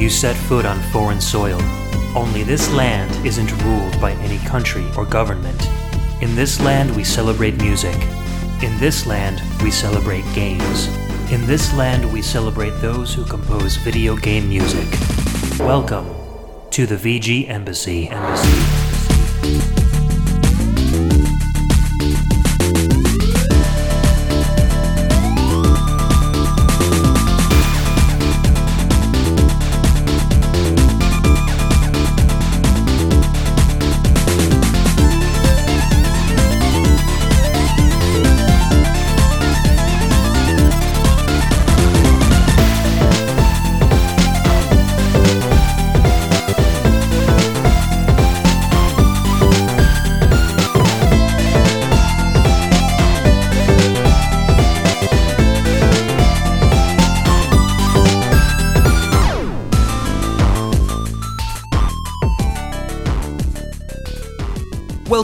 You set foot on foreign soil. Only this land isn't ruled by any country or government. In this land, we celebrate music. In this land, we celebrate games. In this land, we celebrate those who compose video game music. Welcome to the VGMbassy. Embassy.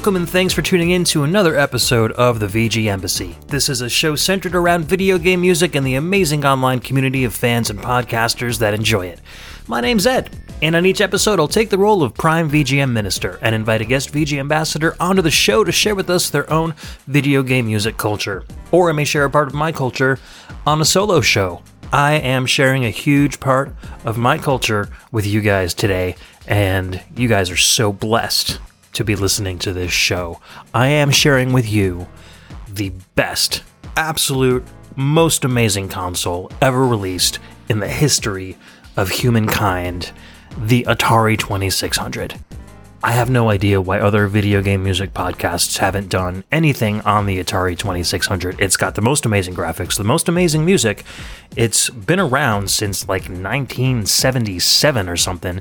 Welcome and thanks for tuning in to another episode of the VGMbassy. This is a show centered around video game music and the amazing online community of fans and podcasters that enjoy it. My name's Ed, and on each episode, I'll take the role of Prime VGM Minister and invite a guest VG Ambassador onto the show to share with us their own video game music culture. Or I may share a part of my culture on a solo show. I am sharing a huge part of my culture with you guys today, and you guys are so blessed to be listening to this show. I am sharing with you the best, absolute, most amazing console ever released in the history of humankind the Atari 2600. I have no idea why other video game music podcasts haven't done anything on the Atari 2600. It's got the most amazing graphics, the most amazing music. It's been around since like 1977 or something.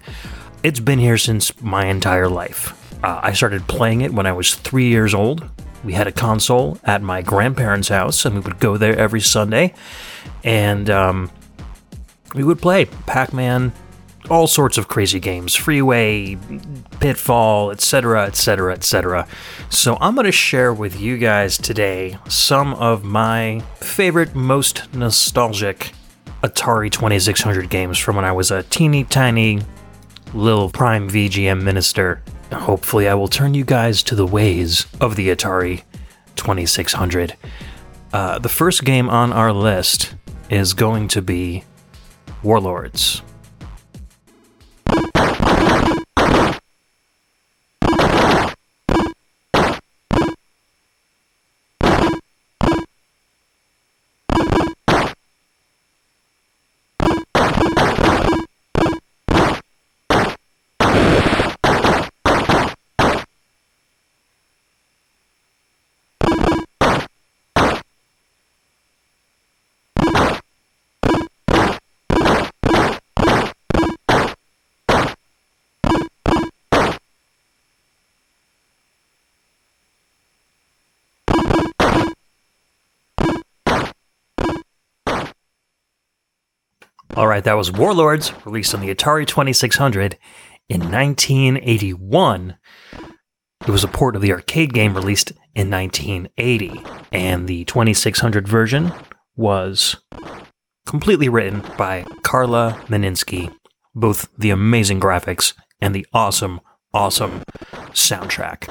It's been here since my entire life. Uh, I started playing it when I was three years old. We had a console at my grandparents' house, and we would go there every Sunday, and um, we would play Pac-Man, all sorts of crazy games, Freeway, Pitfall, etc., etc., etc. So I'm going to share with you guys today some of my favorite, most nostalgic Atari 2600 games from when I was a teeny tiny little Prime VGM minister Hopefully, I will turn you guys to the ways of the Atari 2600. Uh, the first game on our list is going to be Warlords. All right, that was Warlords, released on the Atari 2600 in 1981. It was a port of the arcade game released in 1980, and the 2600 version was completely written by Carla Meninsky. Both the amazing graphics and the awesome, awesome soundtrack.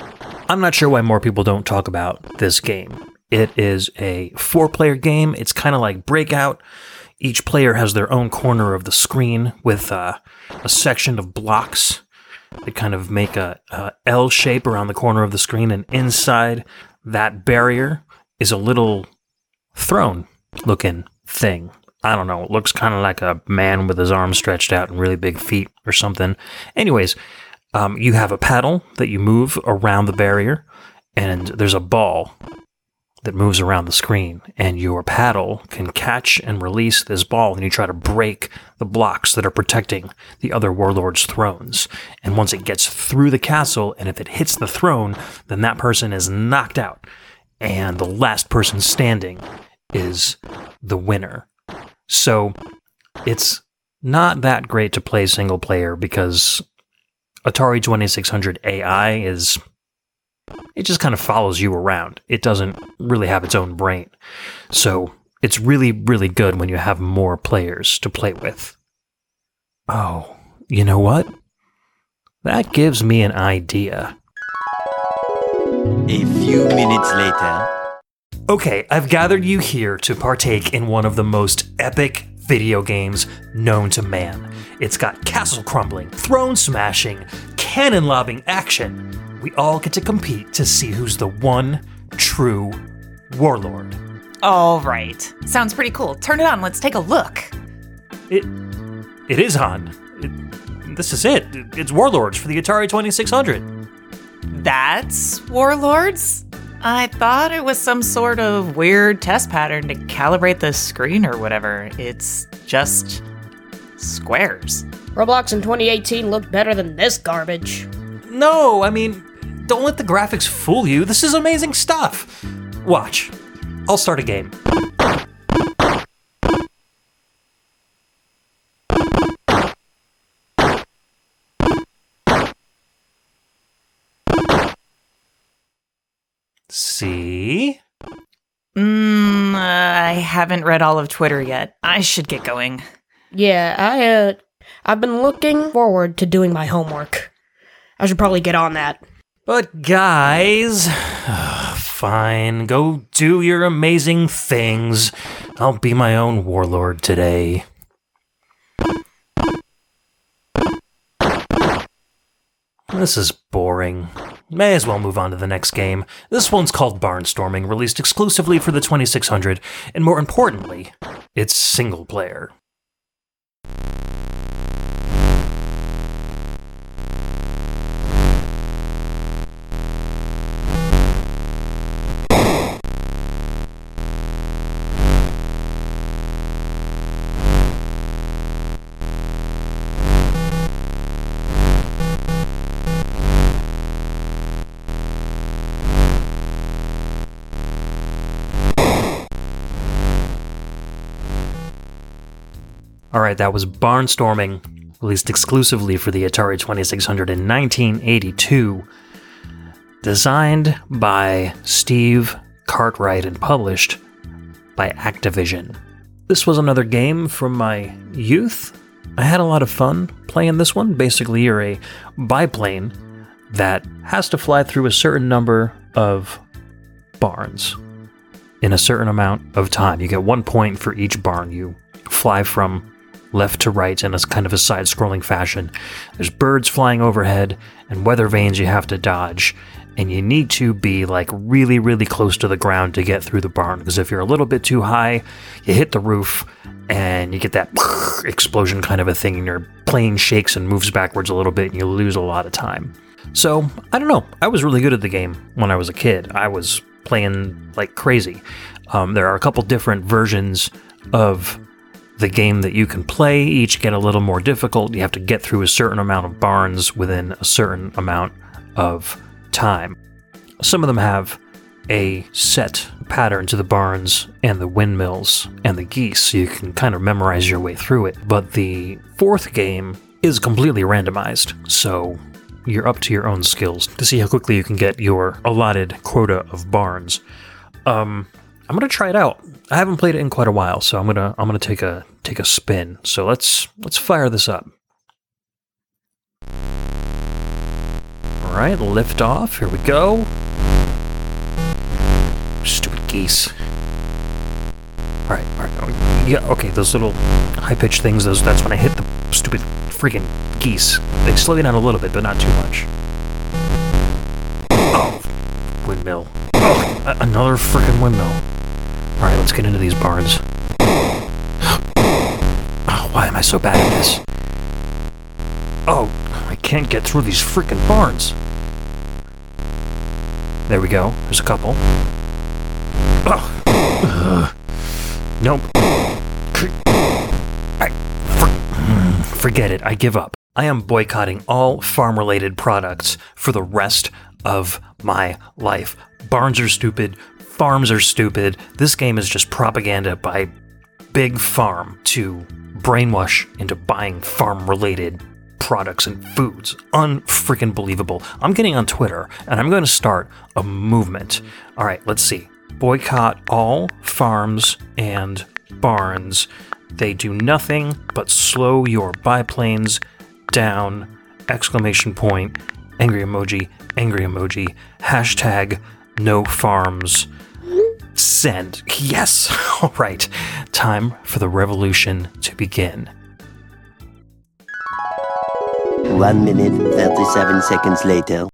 I'm not sure why more people don't talk about this game. It is a four player game. It's kind of like Breakout each player has their own corner of the screen with uh, a section of blocks that kind of make a, a L shape around the corner of the screen, and inside that barrier is a little throne looking thing. I don't know. It looks kind of like a man with his arms stretched out and really big feet or something. Anyways, um, you have a paddle that you move around the barrier, and there's a ball that moves around the screen, and your paddle can catch and release this ball, and you try to break the blocks that are protecting the other warlords' thrones. And once it gets through the castle, and if it hits the throne, then that person is knocked out, and the last person standing is the winner. So it's not that great to play single player because Atari 2600 AI is it just kind of follows you around. It doesn't really have its own brain. So it's really, really good when you have more players to play with. Oh, you know what? That gives me an idea. A few minutes later. Okay, I've gathered you here to partake in one of the most epic video games known to man. It's got castle crumbling, throne smashing, cannon lobbing action. We all get to compete to see who's the one true warlord. All right. Sounds pretty cool. Turn it on. Let's take a look. It it is on. It, this is it. It's Warlords for the Atari 2600. That's Warlords? I thought it was some sort of weird test pattern to calibrate the screen or whatever. It's just squares. Roblox in 2018 looked better than this garbage. No, I mean, don't let the graphics fool you. This is amazing stuff. Watch. I'll start a game. See? Mmm, I haven't read all of Twitter yet. I should get going. Yeah, I uh I've been looking forward to doing my homework. I should probably get on that. But guys, fine, go do your amazing things. I'll be my own warlord today. This is boring. May as well move on to the next game. This one's called Barnstorming, released exclusively for the 2600, and more importantly, it's single player. Alright, that was Barnstorming, released exclusively for the Atari 2600 in 1982. Designed by Steve Cartwright and published by Activision. This was another game from my youth. I had a lot of fun playing this one. Basically, you're a biplane that has to fly through a certain number of barns in a certain amount of time. You get one point for each barn you fly from left to right in a kind of a side scrolling fashion. There's birds flying overhead and weather vanes you have to dodge. And you need to be like really, really close to the ground to get through the barn. Because if you're a little bit too high, you hit the roof and you get that explosion kind of a thing, and your plane shakes and moves backwards a little bit, and you lose a lot of time. So, I don't know. I was really good at the game when I was a kid. I was playing like crazy. Um, there are a couple different versions of the game that you can play each get a little more difficult. You have to get through a certain amount of barns within a certain amount of time. Some of them have a set pattern to the barns and the windmills and the geese, so you can kind of memorize your way through it. But the fourth game is completely randomized, so you're up to your own skills to see how quickly you can get your allotted quota of barns. Um, I'm gonna try it out. I haven't played it in quite a while, so I'm gonna I'm gonna take a take a spin. So let's let's fire this up. All right, lift off. Here we go. Stupid geese. All right, all right. Yeah, okay. Those little high pitched things. Those that's when I hit the stupid freaking geese. They slow you down a little bit, but not too much. Oh, windmill. Oh, another freaking windmill. All right, let's get into these barns. Oh, why am I so bad at this? Oh, I can't get through these freaking barns. There we go. There's a couple. Oh. Nope. I, for, forget it. I give up. I am boycotting all farm related products for the rest of my life. Barns are stupid. Farms are stupid. This game is just propaganda by Big Farm to brainwash into buying farm related products and foods. Unfreaking believable. I'm getting on Twitter and I'm going to start a movement. All right, let's see. Boycott all farms and barns They do nothing but slow your biplanes down. Exclamation point, angry emoji, angry emoji, hashtag no farms. Send. Yes. All right. Time for the revolution to begin. One minute, 37 seconds later.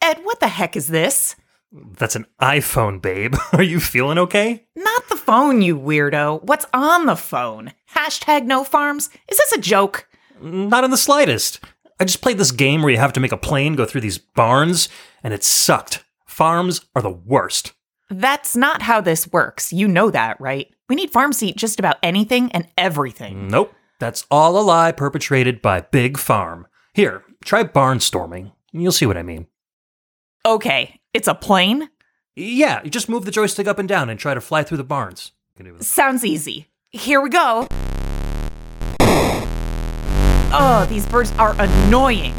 Ed, what the heck is this? That's an iPhone, babe. Are you feeling okay? Not the phone, you weirdo. What's on the phone? Hashtag no farms? Is this a joke? Not in the slightest. I just played this game where you have to make a plane go through these barns, and it sucked. Farms are the worst. That's not how this works. You know that, right? We need farm seat just about anything and everything. Nope. That's all a lie perpetrated by Big Farm. Here, try barnstorming. You'll see what I mean. Okay, it's a plane? Yeah, you just move the joystick up and down and try to fly through the barns. You can do this. Sounds easy. Here we go. Oh, these birds are annoying.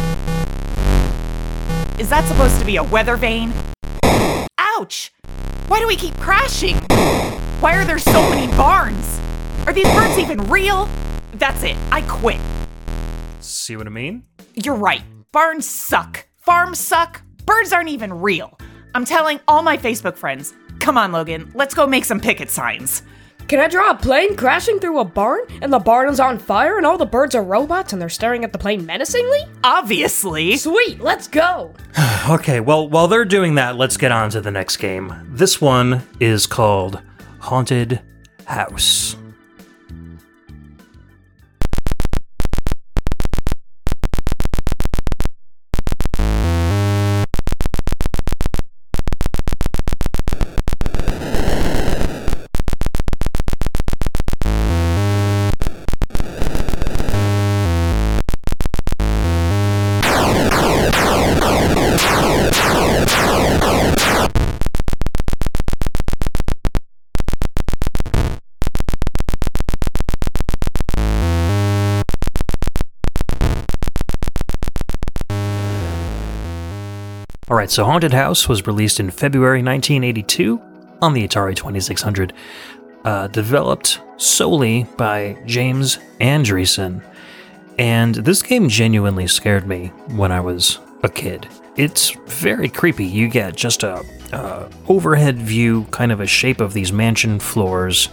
Is that supposed to be a weather vane? Ouch! Why do we keep crashing? Why are there so many barns? Are these birds even real? That's it. I quit. See what I mean? You're right. Barns suck. Farms suck. Birds aren't even real. I'm telling all my Facebook friends. Come on, Logan. Let's go make some picket signs. Can I draw a plane crashing through a barn and the barn is on fire and all the birds are robots and they're staring at the plane menacingly? Obviously. Sweet, let's go! Okay, well, while they're doing that, let's get on to the next game. This one is called Haunted House. All right, so Haunted House was released in February 1982 on the Atari 2600, uh, developed solely by James Andreasen. And this game genuinely scared me when I was a kid. It's very creepy. You get just a, a overhead view, kind of a shape of these mansion floors,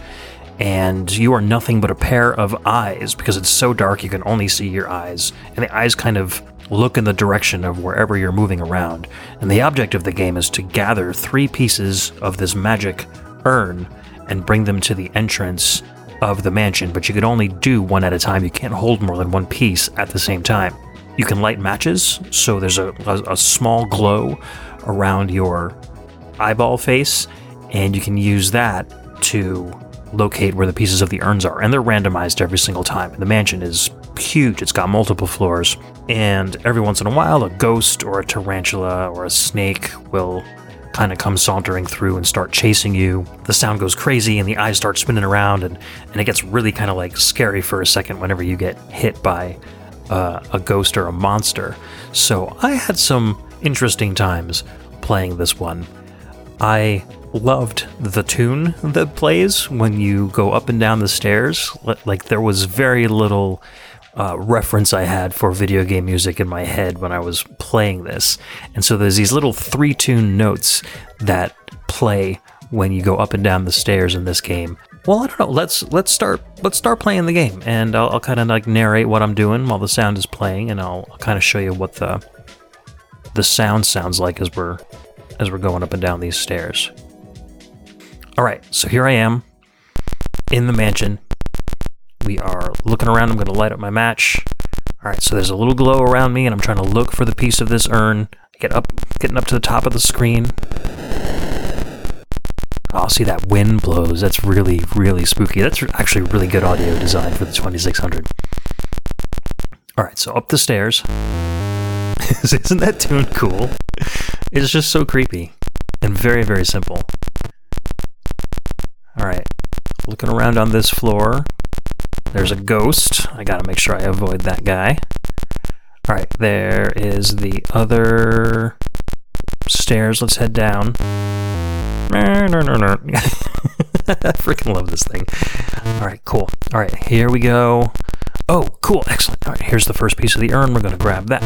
and you are nothing but a pair of eyes because it's so dark you can only see your eyes. And the eyes kind of look in the direction of wherever you're moving around. And the object of the game is to gather three pieces of this magic urn and bring them to the entrance of the mansion, but you can only do one at a time. You can't hold more than one piece at the same time. You can light matches, so there's a, a, a small glow around your eyeball face, and you can use that to locate where the pieces of the urns are. And they're randomized every single time. The mansion is huge, it's got multiple floors, and every once in a while, a ghost or a tarantula or a snake will kind of come sauntering through and start chasing you. The sound goes crazy and the eyes start spinning around, and, and it gets really kind of like scary for a second whenever you get hit by uh, a ghost or a monster. So I had some interesting times playing this one. I loved the tune that plays when you go up and down the stairs. Like there was very little uh, reference I had for video game music in my head when I was playing this, and so there's these little three tune notes that play when you go up and down the stairs in this game. Well, I don't know. Let's let's start let's start playing the game, and I'll, I'll kind of like narrate what I'm doing while the sound is playing, and I'll, I'll kind of show you what the the sound sounds like as we're as we're going up and down these stairs. All right, so here I am in the mansion. We are looking around. I'm going to light up my match. All right, so there's a little glow around me, and I'm trying to look for the piece of this urn. Get up, getting up to the top of the screen. Oh, see that wind blows. That's really, really spooky. That's actually really good audio design for the 2600. All right, so up the stairs. Isn't that tune cool? It's just so creepy and very, very simple. All right, looking around on this floor. There's a ghost. I gotta make sure I avoid that guy. All right, there is the other stairs. Let's head down. freaking love this thing. All right, cool. All right, here we go. Oh, cool, excellent. All right, here's the first piece of the urn. We're to grab that.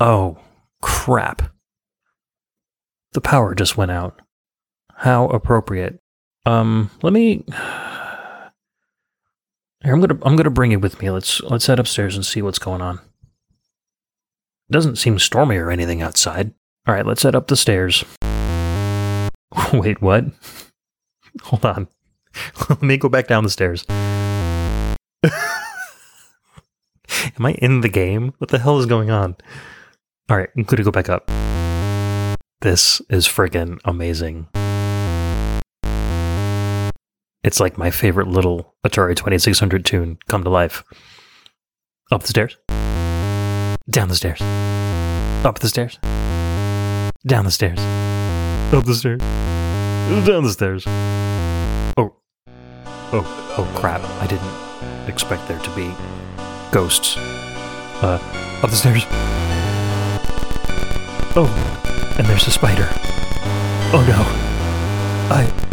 Oh, crap. The power just went out. How appropriate. Um, let me. Here, I'm gonna I'm gonna bring you with me. Let's let's head upstairs and see what's going on. It doesn't seem stormy or anything outside. All right, let's head up the stairs. Wait, what? Hold on. Let me go back down the stairs. Am I in the game? What the hell is going on? All right, I'm gonna go back up. This is friggin' amazing. It's like my favorite little Atari 2600 tune come to life. Up the stairs. Down the stairs. Up the stairs. Down the stairs. Up the stairs. Down the stairs. Oh. Oh, oh crap. I didn't expect there to be ghosts. Uh, up the stairs. Oh, and there's a spider. Oh no. I.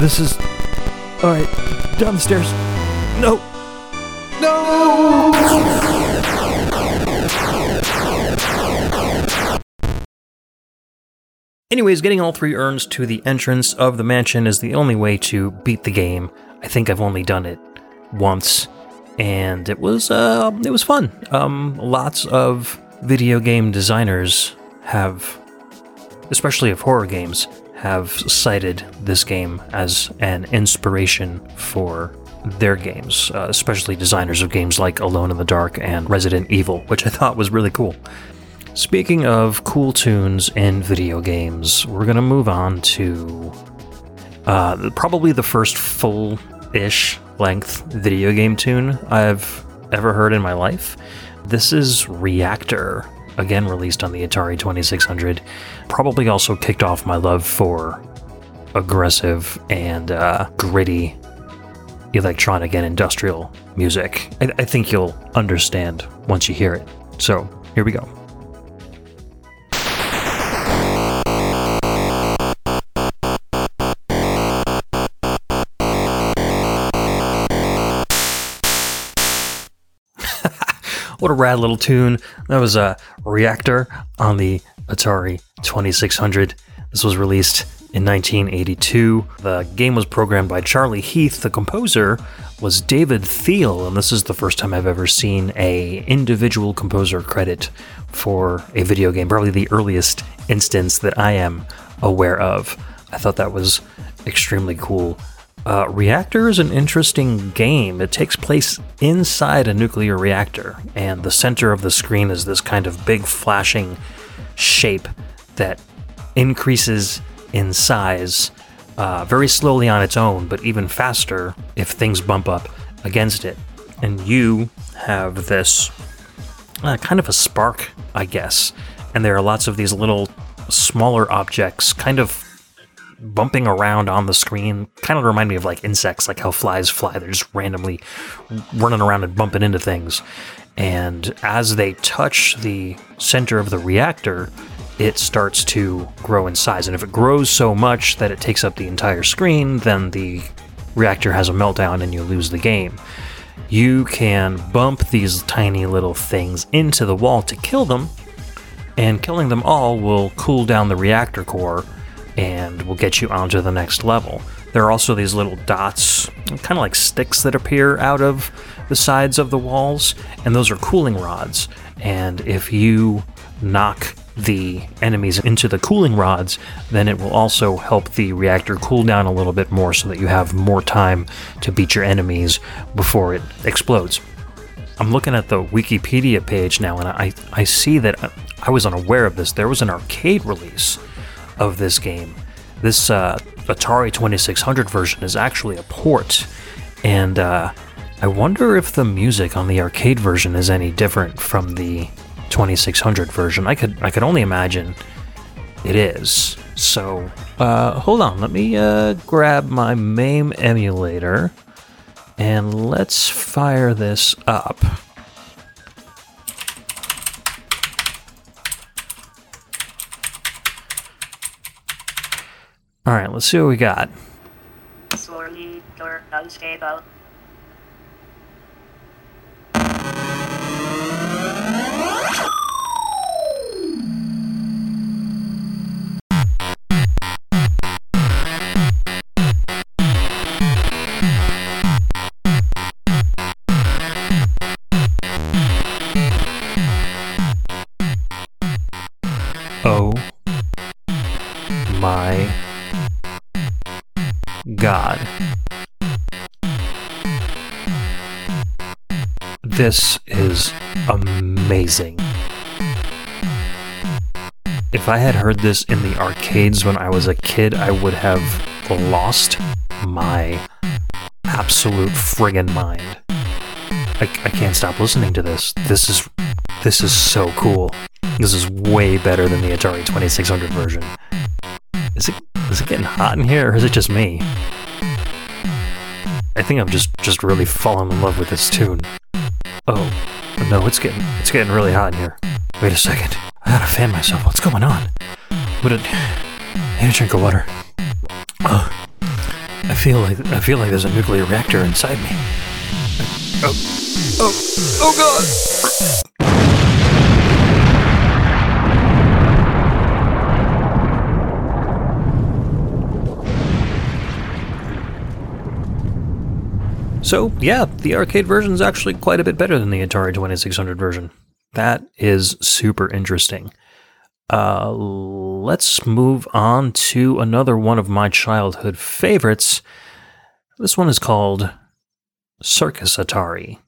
This is. Alright, down the stairs. No! No! Anyways, getting all three urns to the entrance of the mansion is the only way to beat the game. I think I've only done it once, and it was uh, it was fun. Um, lots of video game designers have, especially of horror games, have cited this game as an inspiration for their games, uh, especially designers of games like Alone in the Dark and Resident Evil, which I thought was really cool. Speaking of cool tunes in video games, we're going to move on to uh, probably the first full ish length video game tune I've ever heard in my life. This is Reactor, again released on the Atari 2600. Probably also kicked off my love for aggressive and uh, gritty electronic and industrial music. I, I think you'll understand once you hear it. So, here we go. What a rad little tune. That was a reactor on the Atari 2600. This was released in 1982. The game was programmed by Charlie Heath. The composer was David Thiel, and this is the first time I've ever seen a individual composer credit for a video game. Probably the earliest instance that I am aware of. I thought that was extremely cool. Uh, reactor is an interesting game. It takes place inside a nuclear reactor, and the center of the screen is this kind of big flashing shape that increases in size uh, very slowly on its own, but even faster if things bump up against it. And you have this uh, kind of a spark, I guess. And there are lots of these little smaller objects kind of bumping around on the screen kind of remind me of like insects, like how flies fly. They're just randomly running around and bumping into things. And as they touch the center of the reactor, it starts to grow in size. And if it grows so much that it takes up the entire screen, then the reactor has a meltdown and you lose the game. You can bump these tiny little things into the wall to kill them, and killing them all will cool down the reactor core and will get you onto the next level. There are also these little dots, kind of like sticks that appear out of the sides of the walls, and those are cooling rods. And if you knock the enemies into the cooling rods, then it will also help the reactor cool down a little bit more so that you have more time to beat your enemies before it explodes. I'm looking at the Wikipedia page now, and I, I see that uh, I was unaware of this. There was an arcade release of this game. This uh, Atari 2600 version is actually a port, and uh, I wonder if the music on the arcade version is any different from the 2600 version. I could I could only imagine it is. So uh, hold on, let me uh, grab my MAME emulator and let's fire this up. All right, let's see what we got. Unstable. This is amazing. If I had heard this in the arcades when I was a kid, I would have lost my absolute friggin' mind. I, I can't stop listening to this. This is this is so cool. This is way better than the Atari 2600 version. Is it is it getting hot in here or is it just me? I think I'm just just really falling in love with this tune. Oh, no, it's getting it's getting really hot in here. Wait a second. I gotta fan myself. What's going on? What did need a drink of water. Oh, I feel like I feel like there's a nuclear reactor inside me. Oh, oh, oh God! So, yeah, the arcade version is actually quite a bit better than the Atari 2600 version. That is super interesting. Uh, let's move on to another one of my childhood favorites. This one is called Circus Atari.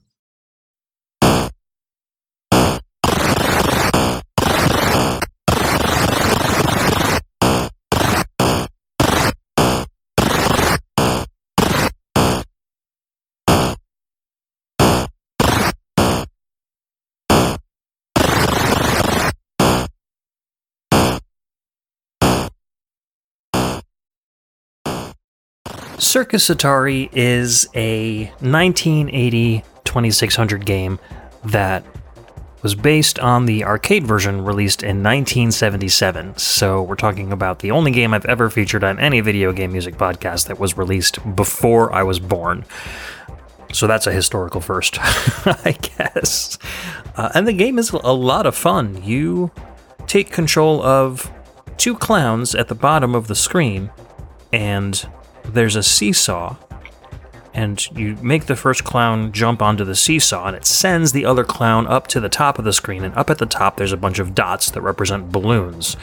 Circus Atari is a 1980 2600 game that was based on the arcade version released in 1977. So we're talking about the only game I've ever featured on any video game music podcast that was released before I was born. So that's a historical first, I guess. Uh, and the game is a lot of fun. You take control of two clowns at the bottom of the screen, and there's a seesaw. And you make the first clown jump onto the seesaw, and it sends the other clown up to the top of the screen. And up at the top, there's a bunch of dots that represent balloons.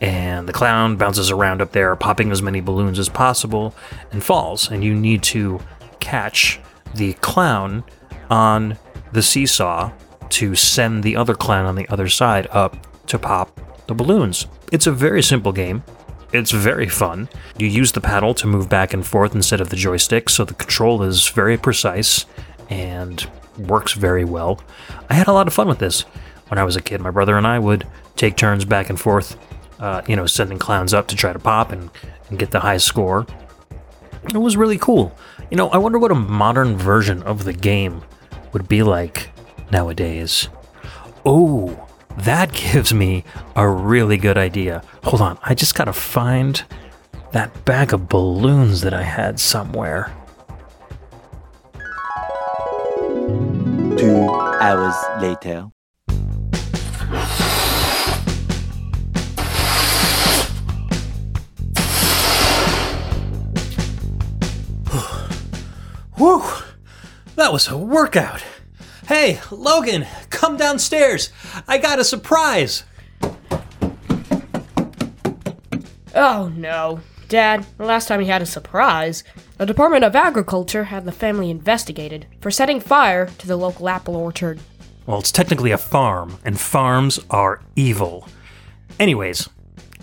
And the clown bounces around up there, popping as many balloons as possible, and falls. And you need to catch the clown on the seesaw to send the other clown on the other side up to pop the balloons. It's a very simple game. It's very fun. You use the paddle to move back and forth instead of the joystick, so the control is very precise and works very well. I had a lot of fun with this when I was a kid. My brother and I would take turns back and forth, uh, you know, sending clowns up to try to pop and, and get the high score. It was really cool. You know, I wonder what a modern version of the game would be like nowadays. Oh, that gives me a really good idea. Hold on, I just gotta find that bag of balloons that I had somewhere. Two hours later. Whew, that was a workout. Hey, Logan, come downstairs. I got a surprise. Oh no. Dad, the last time he had a surprise, the Department of Agriculture had the family investigated for setting fire to the local apple orchard. Well, it's technically a farm, and farms are evil. Anyways,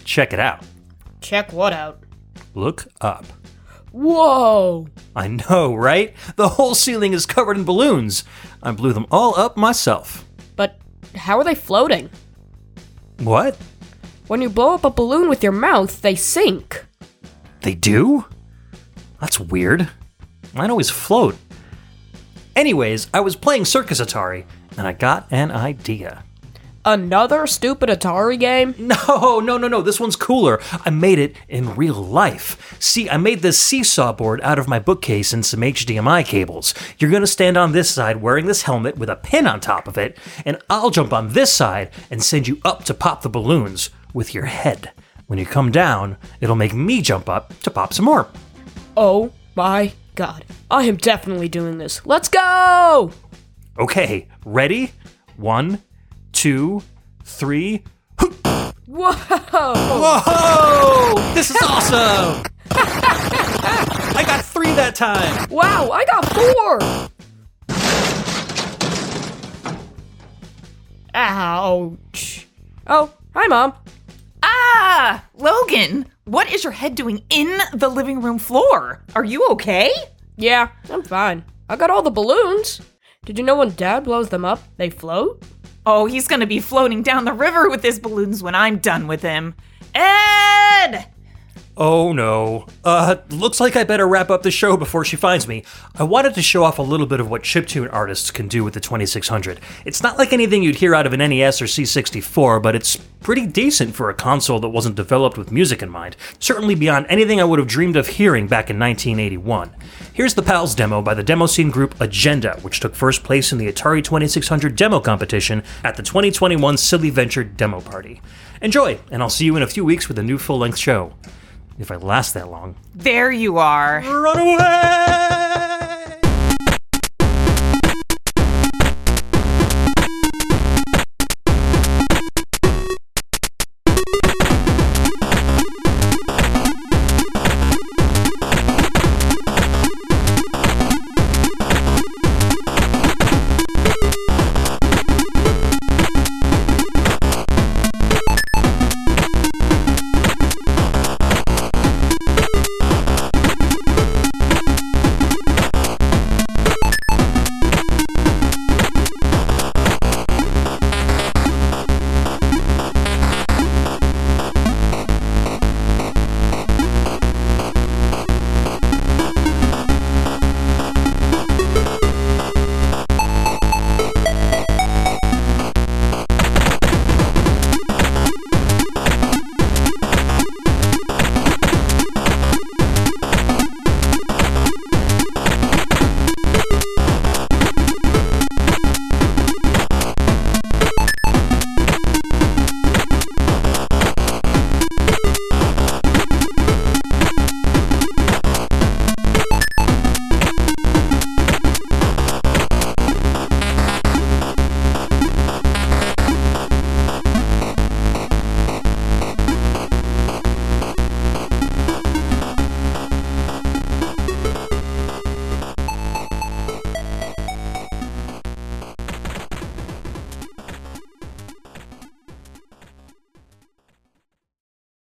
check it out. Check what out? Look up. Whoa! I know, right? The whole ceiling is covered in balloons. I blew them all up myself. How are they floating? What? When you blow up a balloon with your mouth, they sink. They do? That's weird. Mine always float. Anyways, I was playing Circus Atari, and I got an idea. Another stupid Atari game? No, no, no, no. This one's cooler. I made it in real life. See, I made this seesaw board out of my bookcase and some HDMI cables. You're gonna stand on this side wearing this helmet with a pin on top of it, and I'll jump on this side and send you up to pop the balloons with your head. When you come down, it'll make me jump up to pop some more. Oh my god. I am definitely doing this. Let's go! Okay, ready? One, two, three. Whoa! Whoa! This is awesome! I got three that time! Wow, I got four! Ouch. Oh, hi, Mom. Ah, Logan, what is your head doing in the living room floor? Are you okay? Yeah, I'm fine. I got all the balloons. Did you know when Dad blows them up, they float? Oh, he's gonna be floating down the river with his balloons when I'm done with him. Ed! Oh no. Uh, looks like I better wrap up the show before she finds me. I wanted to show off a little bit of what chiptune artists can do with the 2600. It's not like anything you'd hear out of an NES or C64, but it's pretty decent for a console that wasn't developed with music in mind. Certainly beyond anything I would have dreamed of hearing back in 1981. Here's the PALS demo by the demo scene group Agenda, which took first place in the Atari 2600 demo competition at the 2021 Silly Venture Demo Party. Enjoy, and I'll see you in a few weeks with a new full length show. If I last that long. There you are. Run away!